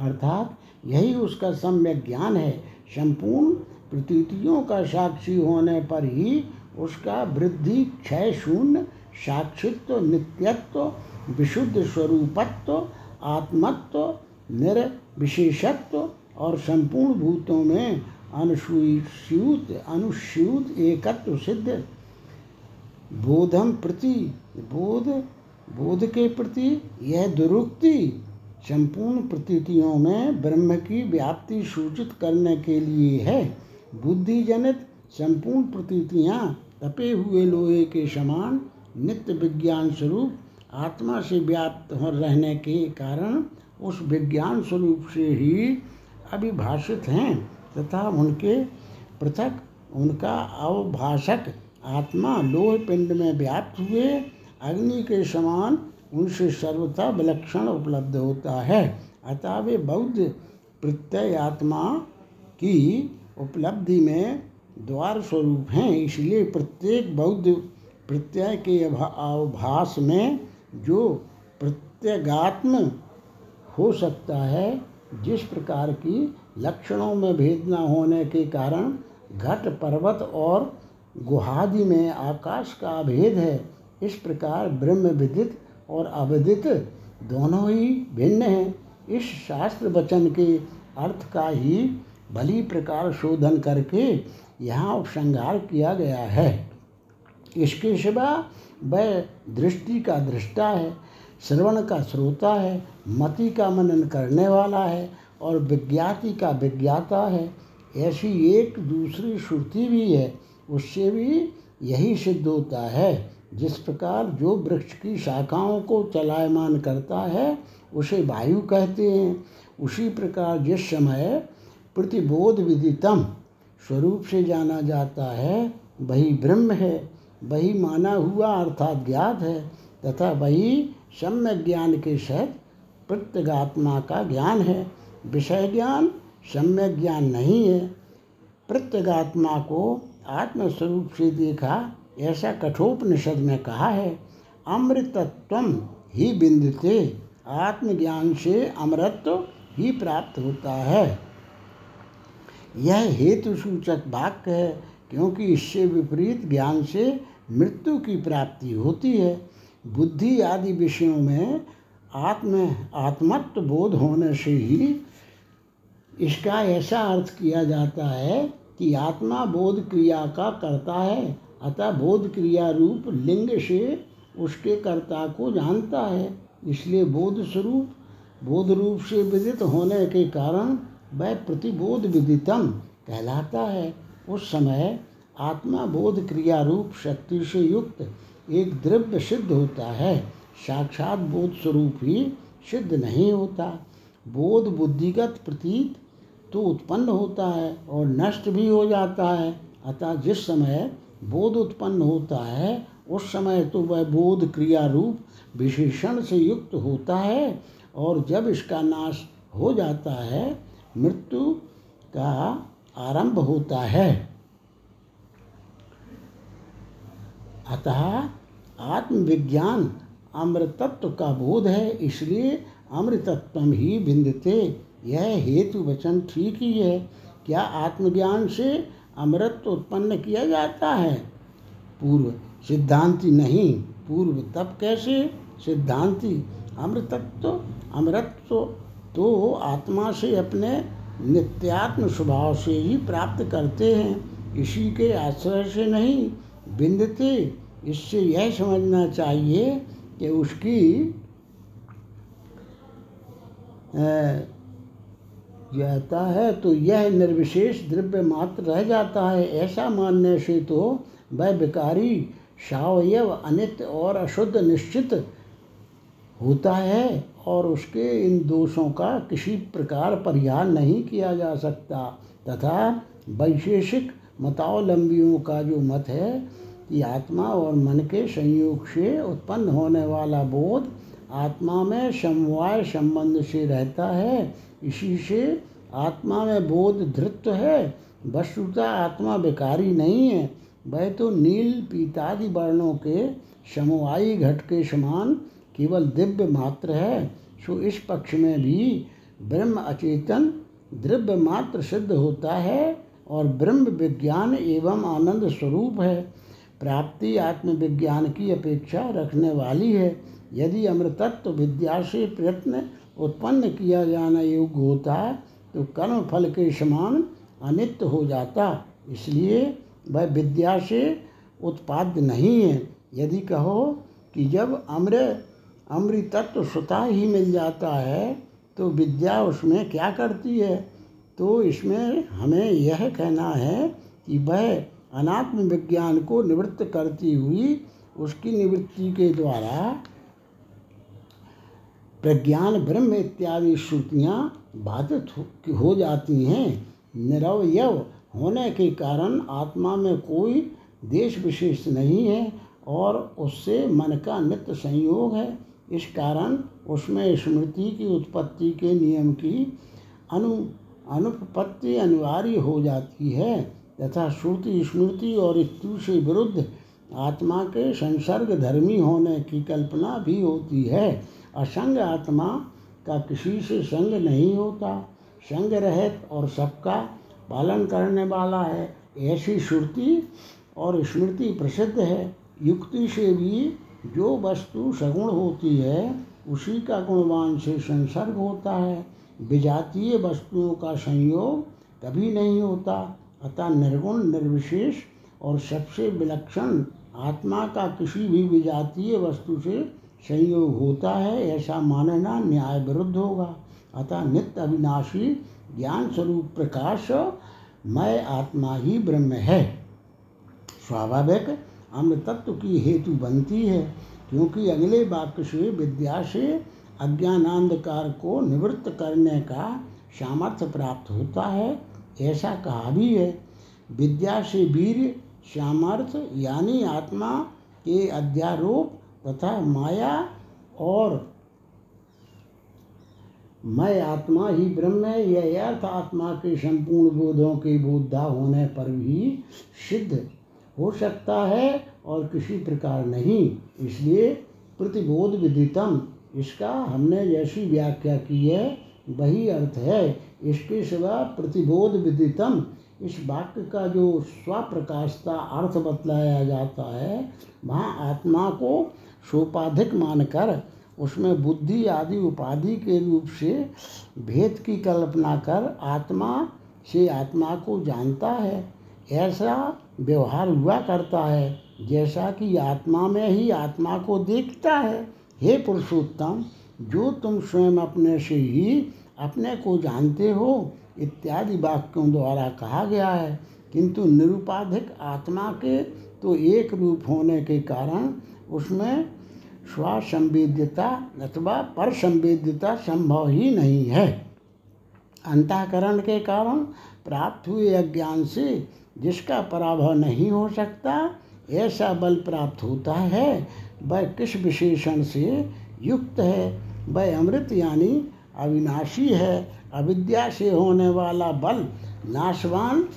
अर्थात यही उसका सम्यक ज्ञान है। संपूर्ण प्रतीतियों का साक्षी होने पर ही उसका वृद्धि क्षय शून्य, साक्षित्व, नित्यत्व, विशुद्ध स्वरूपत्व, आत्मत्व, निर्विशेषत्व और संपूर्ण भूतों में अनुसूत एकत्व सिद्ध बोधम प्रति, बोध बोध के प्रति यह दुरुक्ति संपूर्ण प्रतीतियों में ब्रह्म की व्याप्ति सूचित करने के लिए है। बुद्धि जनित संपूर्ण प्रतीतियाँ तपे हुए लोहे के समान नित्य विज्ञान स्वरूप आत्मा से व्याप्त रहने के कारण उस विज्ञान स्वरूप से ही अभिभाषित हैं तथा उनके पृथक, उनका अवभाषक आत्मा लोह पिंड में व्याप्त हुए, अग्नि के समान उनसे सर्वथा विलक्षण उपलब्ध होता है। अतः वे बौद्ध प्रत्यय आत्मा की उपलब्धि में द्वार स्वरूप हैं। इसलिए प्रत्येक बौद्ध प्रत्यय के अवभास में जो प्रत्यगात्म हो सकता है, जिस प्रकार की लक्षणों में भेद न होने के कारण घट पर्वत और गुहादि में आकाश का भेद है। इस प्रकार ब्रह्म विदित और अविदित दोनों ही भिन्न हैं। इस शास्त्र वचन के अर्थ का ही भली प्रकार शोधन करके यहाँ उपसंहार किया गया है। इसके सिवा वह दृष्टि का दृष्टा है, श्रवण का श्रोता है, मति का मनन करने वाला है और विज्ञाति का विज्ञाता है। ऐसी एक दूसरी श्रुति भी है। उससे भी यही सिद्ध होता है। जिस प्रकार जो वृक्ष की शाखाओं को चलायमान करता है, उसे वायु कहते हैं। उसी प्रकार जिस समय प्रतिबोध विदितम स्वरूप से जाना जाता है, वही ब्रह्म है, वही माना हुआ अर्थात ज्ञात है, तथा वही सम्य ज्ञान के सहित प्रत्यगात्मा का ज्ञान है। विषय ज्ञान, सम्यक ज्ञान नहीं है। प्रत्यगात्मा को आत्मस्वरूप से देखा, ऐसा कठोपनिषद में कहा है, अमृतत्व ही बिंदु बिंदते, आत्मज्ञान से अमृतत्व ही प्राप्त होता है। यह हेतु सूचक वाक्य है, क्योंकि इससे विपरीत ज्ञान से मृत्यु की प्राप्ति होती है। बुद्धि आदि विषयों में आत्म, आत्मत्व बोध होने से ही इसका ऐसा अर्थ किया जाता है कि आत्मा बोध क्रिया का करता है, अतः बोध क्रिया रूप लिंग से उसके कर्ता को जानता है। इसलिए बोध स्वरूप, बोध रूप से विदित होने के कारण वह प्रतिबोध विदितम कहलाता है। उस समय आत्मा बोध क्रिया रूप शक्ति से युक्त एक द्रव्य सिद्ध होता है। साक्षात बोध स्वरूप ही सिद्ध नहीं होता। बोध बुद्धिगत प्रतीत तो उत्पन्न होता है और नष्ट भी हो जाता है। अतः जिस समय बोध उत्पन्न होता है, उस समय तो वह बोध क्रिया रूप विशेषण से युक्त होता है और जब इसका नाश हो जाता है, मृत्यु का आरंभ होता है। अतः आत्मविज्ञान अमृतत्व का बोध है, इसलिए अमृतत्व ही बिंदते यह हेतु वचन ठीक ही है। क्या आत्मज्ञान से अमृत उत्पन्न किया जाता है? पूर्व सिद्धांति नहीं। पूर्व तब कैसे? सिद्धांति, अमृतत्व अमृतत्व तो आत्मा से अपने नित्यात्म स्वभाव से ही प्राप्त करते हैं। इसी के आश्रय से नहीं, बिंदते। इससे यह समझना चाहिए कि उसकी जाता है तो यह निर्विशेष द्रव्य मात्र रह जाता है। ऐसा मानने से तो वह विकारी सावयव अनित्य और अशुद्ध निश्चित होता है और उसके इन दोषों का किसी प्रकार परिहार नहीं किया जा सकता। तथा वैशेषिक मतावलंबियों का जो मत है कि आत्मा और मन के संयोग से उत्पन्न होने वाला बोध आत्मा में समवाय संबंध से रहता है। इसी से आत्मा में बोध धृत्व है, वस्तुतः आत्मा बेकारी नहीं है। वह तो नील पीतादि वर्णों के समवायी घट के समान केवल दिव्य मात्र है। सो इस पक्ष में भी ब्रह्म अचेतन द्रव्य मात्र सिद्ध होता है और ब्रह्म विज्ञान एवं आनंद स्वरूप है। प्राप्ति आत्मविज्ञान की अपेक्षा रखने वाली है। यदि अमृतत्व विद्या से प्रयत्न उत्पन्न किया जाना योग्य होता तो कर्म फल के समान अनित्य हो जाता। इसलिए वह विद्या से उत्पाद्य नहीं है। यदि कहो कि जब अम्र अमृतत्व स्वतः ही मिल जाता है तो विद्या उसमें क्या करती है? तो इसमें हमें यह कहना है कि वह अनात्म विज्ञान को निवृत्त करती हुई, उसकी निवृत्ति के द्वारा प्रज्ञान ब्रह्म इत्यादि श्रुतियाँ बाधित हो जाती हैं। निरवयव होने के कारण आत्मा में कोई देश विशेष नहीं है और उससे मन का नित्य संयोग है। इस कारण उसमें स्मृति की उत्पत्ति के नियम की अनु अनुपत्ति अनिवार्य हो जाती है तथा श्रुति, स्मृति और ऋतु से विरुद्ध आत्मा के संसर्ग धर्मी होने की कल्पना भी होती है। असंग आत्मा का किसी से संग नहीं होता। संग रहित और सबका पालन करने वाला है। ऐसी श्रुति और स्मृति प्रसिद्ध है। युक्ति से भी जो वस्तु सगुण होती है, उसी का गुणवान से संसर्ग होता है। विजातीय वस्तुओं का संयोग कभी नहीं होता। अतः निर्गुण, निर्विशेष और सबसे विलक्षण आत्मा का किसी भी विजातीय वस्तु से संयोग होता है, ऐसा मानना न्याय विरुद्ध होगा। अतः नित्य अविनाशी, ज्ञान स्वरूप प्रकाश मैं आत्मा ही ब्रह्म है। स्वाभाविक, अमृतत्व की हेतु बनती है, क्योंकि अगले वाक्य से विद्या से अज्ञानांधकार को निवृत्त करने का सामर्थ्य प्राप्त होता है, ऐसा कहा भी है। विद्या से वीर, सामर्थ्य, यानी आत्मा के अध्यारोप तथा माया और मैं आत्मा ही ब्रह्म है, यह अर्थ आत्मा के संपूर्ण बोधों के बोधा होने पर भी सिद्ध हो सकता है और किसी प्रकार नहीं। इसलिए प्रतिबोध विदितम, इसका हमने जैसी व्याख्या की है, वही अर्थ है। इसके सिवा प्रतिबोध विदितम, इस वाक्य का जो स्वप्रकाशता अर्थ बतलाया जाता है, वहाँ आत्मा को सोपाधिक मानकर उसमें बुद्धि आदि उपाधि के रूप से भेद की कल्पना कर आत्मा से आत्मा को जानता है। ऐसा व्यवहार हुआ करता है, जैसा कि आत्मा में ही आत्मा को देखता है। हे पुरुषोत्तम, जो तुम स्वयं अपने से ही अपने को जानते हो, इत्यादि वाक्यों द्वारा कहा गया है। किंतु निरुपाधिक आत्मा के तो एक रूप होने के कारण उसमें स्वसंवेद्यता अथवा पर संवेद्यता संभव ही नहीं है। अंतःकरण के कारण प्राप्त हुए अज्ञान से जिसका पराभव नहीं हो सकता, ऐसा बल प्राप्त होता है। वह किस विशेषण से युक्त है? वह अमृत यानी अविनाशी है। अविद्या से होने वाला बल नाशवान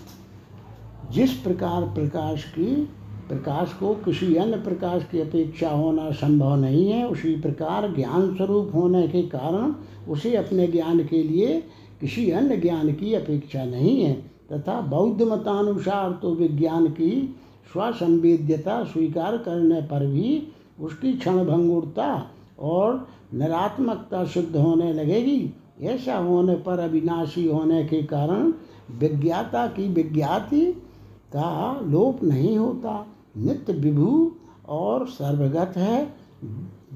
जिस प्रकार प्रकाश की प्रकाश को किसी अन्य प्रकाश की अपेक्षा होना संभव नहीं है। उसी प्रकार ज्ञान स्वरूप होने के कारण उसे अपने ज्ञान के लिए किसी अन्य ज्ञान की अपेक्षा नहीं है। तथा बौद्ध मतानुसार तो विज्ञान की स्वसंवेद्यता स्वीकार करने पर भी उसकी क्षणभंगुरता और निरात्मकता सिद्ध होने लगेगी। ऐसा होने पर अविनाशी होने के कारण विज्ञाता की विज्ञाति का लोप नहीं होता। नित्य विभु और सर्वगत है।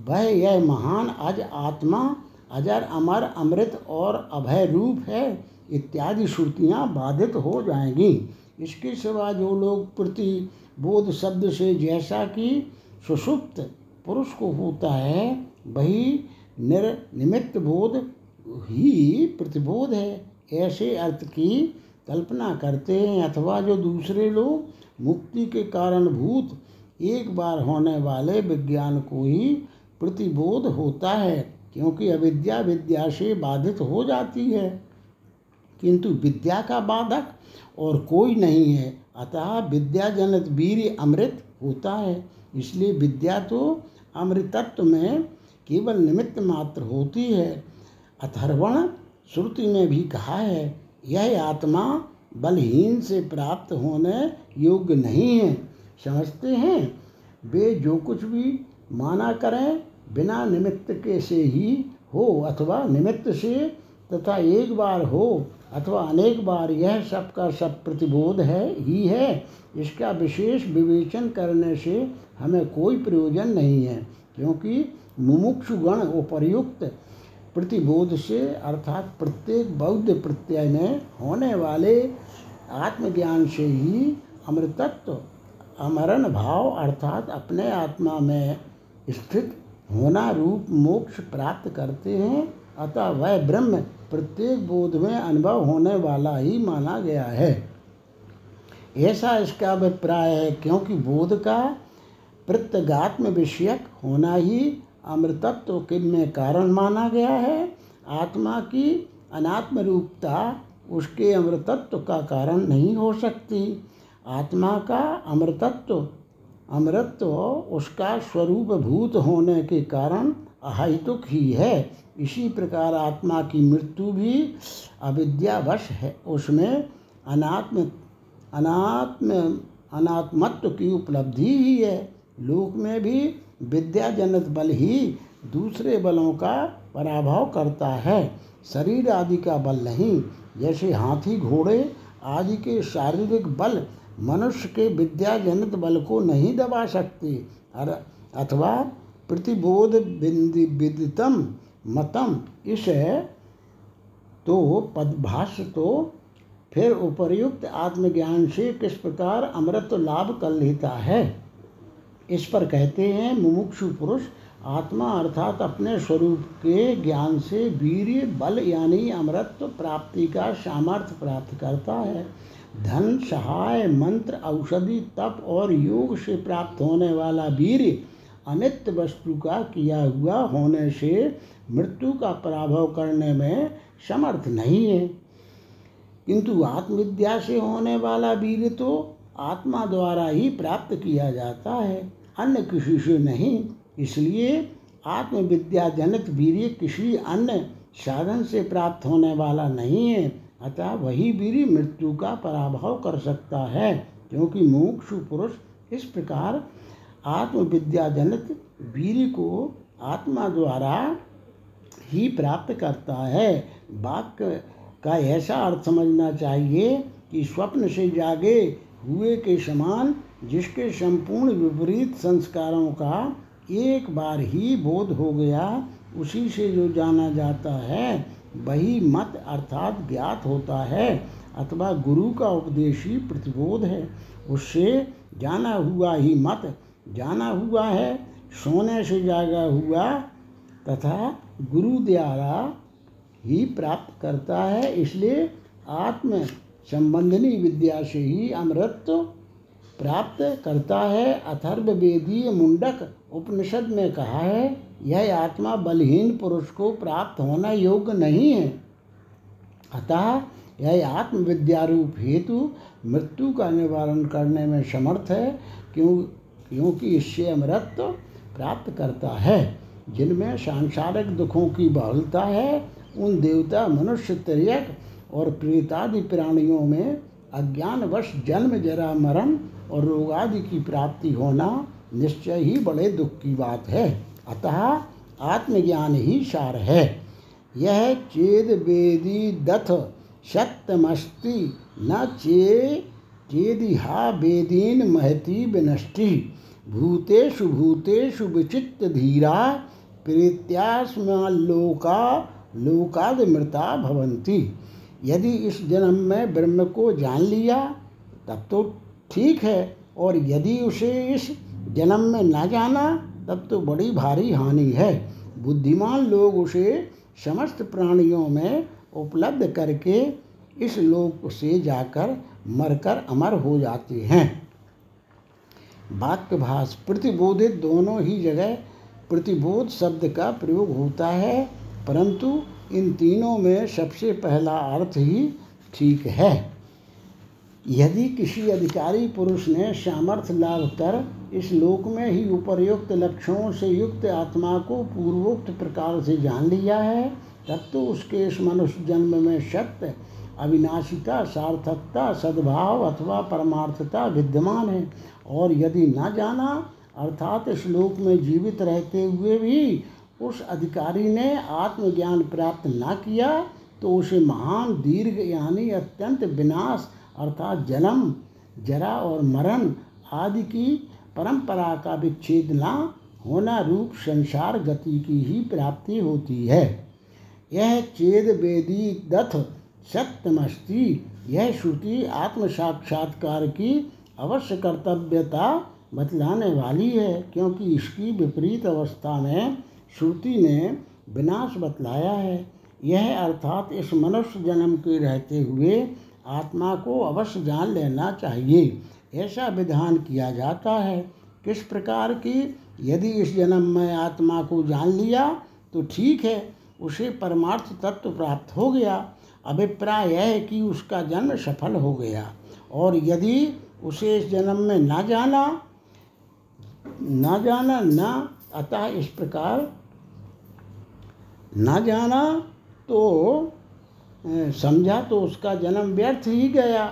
वह यह महान अज आत्मा, अजर अमर, अमृत और अभय रूप है। इत्यादि श्रुतियाँ बाधित हो जाएँगी। इसके सिवा जो लोग प्रति बोध शब्द से जैसा कि सुषुप्त पुरुष को होता है, वही निर निमित्त बोध ही प्रतिबोध है। ऐसे अर्थ की कल्पना करते हैं अथवा जो दूसरे लोग मुक्ति के कारणभूत एक बार होने वाले विज्ञान को ही प्रतिबोध होता है, क्योंकि अविद्या विद्या से बाधित हो जाती है। किंतु विद्या का बाधक और कोई नहीं है, अतः विद्या जनित वीर अमृत होता है। इसलिए विद्या तो अमृतत्व में केवल निमित्त मात्र होती है। अथर्वण श्रुति में भी कहा है, यह आत्मा बलहीन से प्राप्त होने योग्य नहीं है। समझते हैं? वे जो कुछ भी माना करें, बिना निमित्त के से ही हो अथवा निमित्त से तथा एक बार हो अथवा अनेक बार, यह सब का सब प्रतिबोध है, ही है। इसका विशेष विवेचन करने से हमें कोई प्रयोजन नहीं है, क्योंकि मुमुक्षुगण उपर्युक्त प्रतिबोध से अर्थात प्रत्येक बौद्ध प्रत्यय में होने वाले आत्मज्ञान से ही अमृतत्व अमरण भाव अर्थात अपने आत्मा में स्थित होना रूप मोक्ष प्राप्त करते हैं। अतः वह ब्रह्म प्रत्येक बोध में अनुभव होने वाला ही माना गया है। ऐसा इसका अभिप्राय है, क्योंकि बोध का प्रत्यगात्म विषयक होना ही अमृतत्व के में कारण माना गया है। आत्मा की अनात्म रूपता उसके अमृतत्व का कारण नहीं हो सकती। आत्मा का अमृतत्व अमृतत्व उसका स्वरूप भूत होने के कारण अहितुक ही है। इसी प्रकार आत्मा की मृत्यु भी अविद्यावश है। उसमें अनात्म अनात्म, अनात्मत्व की उपलब्धि ही है। लोक में भी विद्याजनित बल ही दूसरे बलों का पराभव करता है। शरीर आदि का बल नहीं जैसे हाथी घोड़े आदि के शारीरिक बल मनुष्य के विद्याजनित बल को नहीं दबा सकते। अथवा प्रतिबोध विदितम मतम, इस तो पदभाष्य तो फिर उपर्युक्त आत्मज्ञान से किस प्रकार अमृत लाभ कर लेता है? इस पर कहते हैं, मुमुक्षु पुरुष आत्मा अर्थात अपने स्वरूप के ज्ञान से वीर बल यानी अमृत प्राप्ति का सामर्थ्य प्राप्त करता है। धन, सहाय, मंत्र, औषधि, तप और योग से प्राप्त होने वाला वीर अनित्य वस्तु का किया हुआ होने से मृत्यु का पराभव करने में समर्थ नहीं है। किंतु आत्मविद्या से होने वाला वीर तो आत्मा द्वारा ही प्राप्त किया जाता है, अन्य किसी से नहीं। इसलिए आत्मविद्या जनित वीर्य किसी अन्य साधन से प्राप्त होने वाला नहीं है, अतः वही वीर मृत्यु का पराभव कर सकता है, क्योंकि मोक्ष पुरुष इस प्रकार आत्मविद्या वीर को आत्मा द्वारा ही प्राप्त करता है। वाक्य का ऐसा अर्थ समझना चाहिए कि स्वप्न से जागे हुए के समान जिसके संपूर्ण विपरीत संस्कारों का एक बार ही बोध हो गया, उसी से जो जाना जाता है, वही मत अर्थात ज्ञात होता है, अथवा गुरु का उपदेश ही प्रतिबोध है। उससे जाना हुआ ही मत, जाना हुआ है, सोने से जागा हुआ, तथा गुरु द्वारा ही प्राप्त करता है, इसलिए आत्म संबंधनी विद्या से ही अमृत प्राप्त करता है अथर्व वेदीय मुंडक उपनिषद में कहा है, यह आत्मा बलहीन पुरुष को प्राप्त होना योग्य नहीं है। अतः यह आत्मविद्यारूप हेतु मृत्यु का निवारण करने में समर्थ है, क्यों, क्योंकि इससे अमृत प्राप्त करता है, जिनमें सांसारिक दुखों की बहुलता है, उन देवता, मनुष्य तिरक और प्रेतादि प्राणियों में अज्ञानवश जन्म जरा मरण और रोगादि की प्राप्ति होना निश्चय ही बड़े दुख की बात है। अतः आत्मज्ञान ही सार है। यह चेद वेदी दथ सत्यमस्ति न चे चेदिहा वेदीन महती विनष्टि। भूतेषु भूतेषु विचित्त धीरा प्रीत्यास्मलोका लोकाद मृता भवंती यदि इस जन्म में ब्रह्म को जान लिया तब तो ठीक है, और यदि उसे इस जन्म में न जाना, तब तो बड़ी भारी हानि है। बुद्धिमान लोग उसे समस्त प्राणियों में उपलब्ध करके इस लोक से जाकर मरकर अमर हो जाते हैं। वाक्य भाष प्रतिबोधित दोनों ही जगह प्रतिबोध शब्द का प्रयोग होता है, परंतु इन तीनों में सबसे पहला अर्थ ही ठीक है। यदि किसी अधिकारी पुरुष ने सामर्थ्य लाभ कर इस लोक में ही उपर्युक्त लक्षणों से युक्त आत्मा को पूर्वोक्त प्रकार से जान लिया है, तब तो उसके इस मनुष्य जन्म में सत्य, अविनाशिता, सार्थकता, सद्भाव अथवा परमार्थता विद्यमान है। और यदि न जाना, अर्थात इस लोक में जीवित रहते हुए भी उस अधिकारी ने आत्मज्ञान प्राप्त न किया तो उसे महान दीर्घ यानी अत्यंत विनाश अर्थात जन्म जरा और मरण आदि की परंपरा का विच्छेद न होना रूप संसार गति की ही प्राप्ति होती है। यह चेद वेदी दथ सत्यमस्ति यह श्रुति आत्म साक्षात्कार की अवश्य कर्तव्यता बतलाने वाली है, क्योंकि इसकी विपरीत अवस्था में श्रुति ने विनाश बतलाया है। यह अर्थात इस मनुष्य जन्म के रहते हुए आत्मा को अवश्य जान लेना चाहिए। ऐसा विधान किया जाता है। किस प्रकार की यदि इस जन्म में आत्मा को जान लिया तो ठीक है, उसे परमार्थ तत्व प्राप्त हो गया। अभिप्राय यह है कि उसका जन्म सफल हो गया। और यदि उसे इस जन्म में ना जाना ना जाना, ना, अतः इस प्रकार ना जाना तो समझा तो उसका जन्म व्यर्थ ही गया।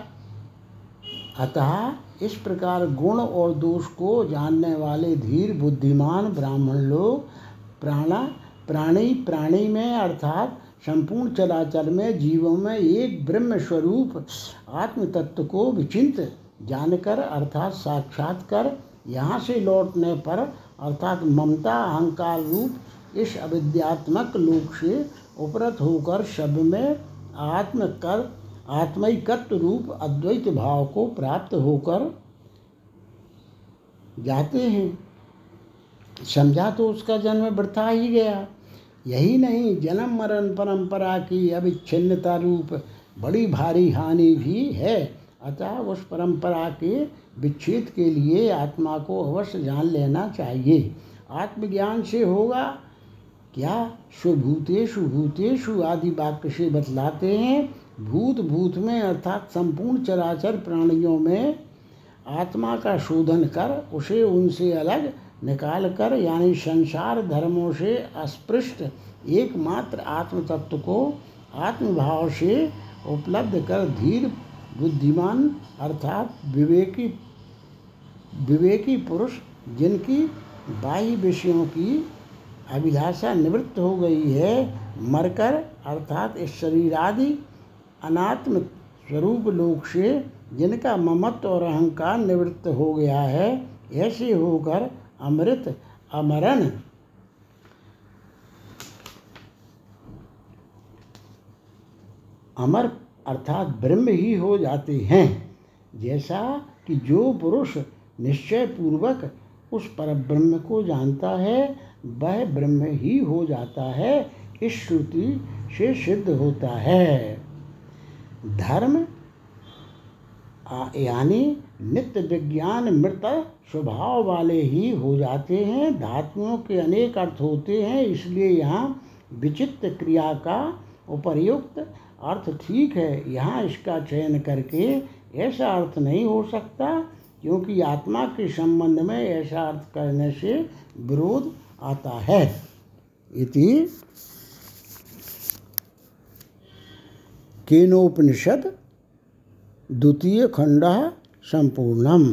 अतः इस प्रकार गुण और दोष को जानने वाले धीर बुद्धिमान ब्राह्मण लोग प्राणा, प्राणी प्राणी में अर्थात संपूर्ण चराचर में जीवों में एक ब्रह्म स्वरूप आत्म तत्व को विचिंत जानकर अर्थात साक्षात कर यहाँ से लौटने पर अर्थात ममता अहंकार रूप इस अविद्यात्मक लोक से उपरत होकर शब्द में आत्म कर आत्मिकत्व रूप अद्वैत भाव को प्राप्त होकर जाते हैं। समझा तो उसका जन्म वृथा ही गया। यही नहीं, जन्म मरण परंपरा की अविच्छिन्नता रूप बड़ी भारी हानि भी है। अतः उस परंपरा के विच्छेद के लिए आत्मा को अवश्य जान लेना चाहिए। आत्मज्ञान से होगा क्या स्वभूतेषु भूतेषु आदि वाक्य से बतलाते हैं? भूत भूत में अर्थात संपूर्ण चराचर प्राणियों में आत्मा का शोधन कर, उसे उनसे अलग निकाल कर, यानी संसार धर्मों से अस्पृष्ट एकमात्र आत्म तत्व को आत्मभाव से उपलब्ध कर धीर, बुद्धिमान अर्थात विवेकी विवेकी पुरुष जिनकी बाह्य विषयों की अभिलाषा निवृत्त हो गई है, मरकर, अर्थात इस शरीर आदि अनात्म स्वरूप लोक से, जिनका ममत्व और अहंकार निवृत्त हो गया है, ऐसे होकर अमृत, अमरण। अमर अर्थात ब्रह्म ही हो जाते हैं, जैसा कि जो पुरुष निश्चय पूर्वक उस पर ब्रह्म को जानता है वह ब्रह्म ही हो जाता है, इस श्रुति से सिद्ध होता है। धर्म यानी नित्य विज्ञान मृत स्वभाव वाले ही हो जाते हैं, धातुओं के अनेक अर्थ होते हैं, इसलिए यहाँ विचित्र क्रिया का उपर्युक्त अर्थ ठीक है। यहाँ इसका चयन करके ऐसा अर्थ नहीं हो सकता, क्योंकि आत्मा के संबंध में ऐसा अर्थ करने से विरोध आता है। इति केनोपनिषद द्वितीय खंड संपूर्णम।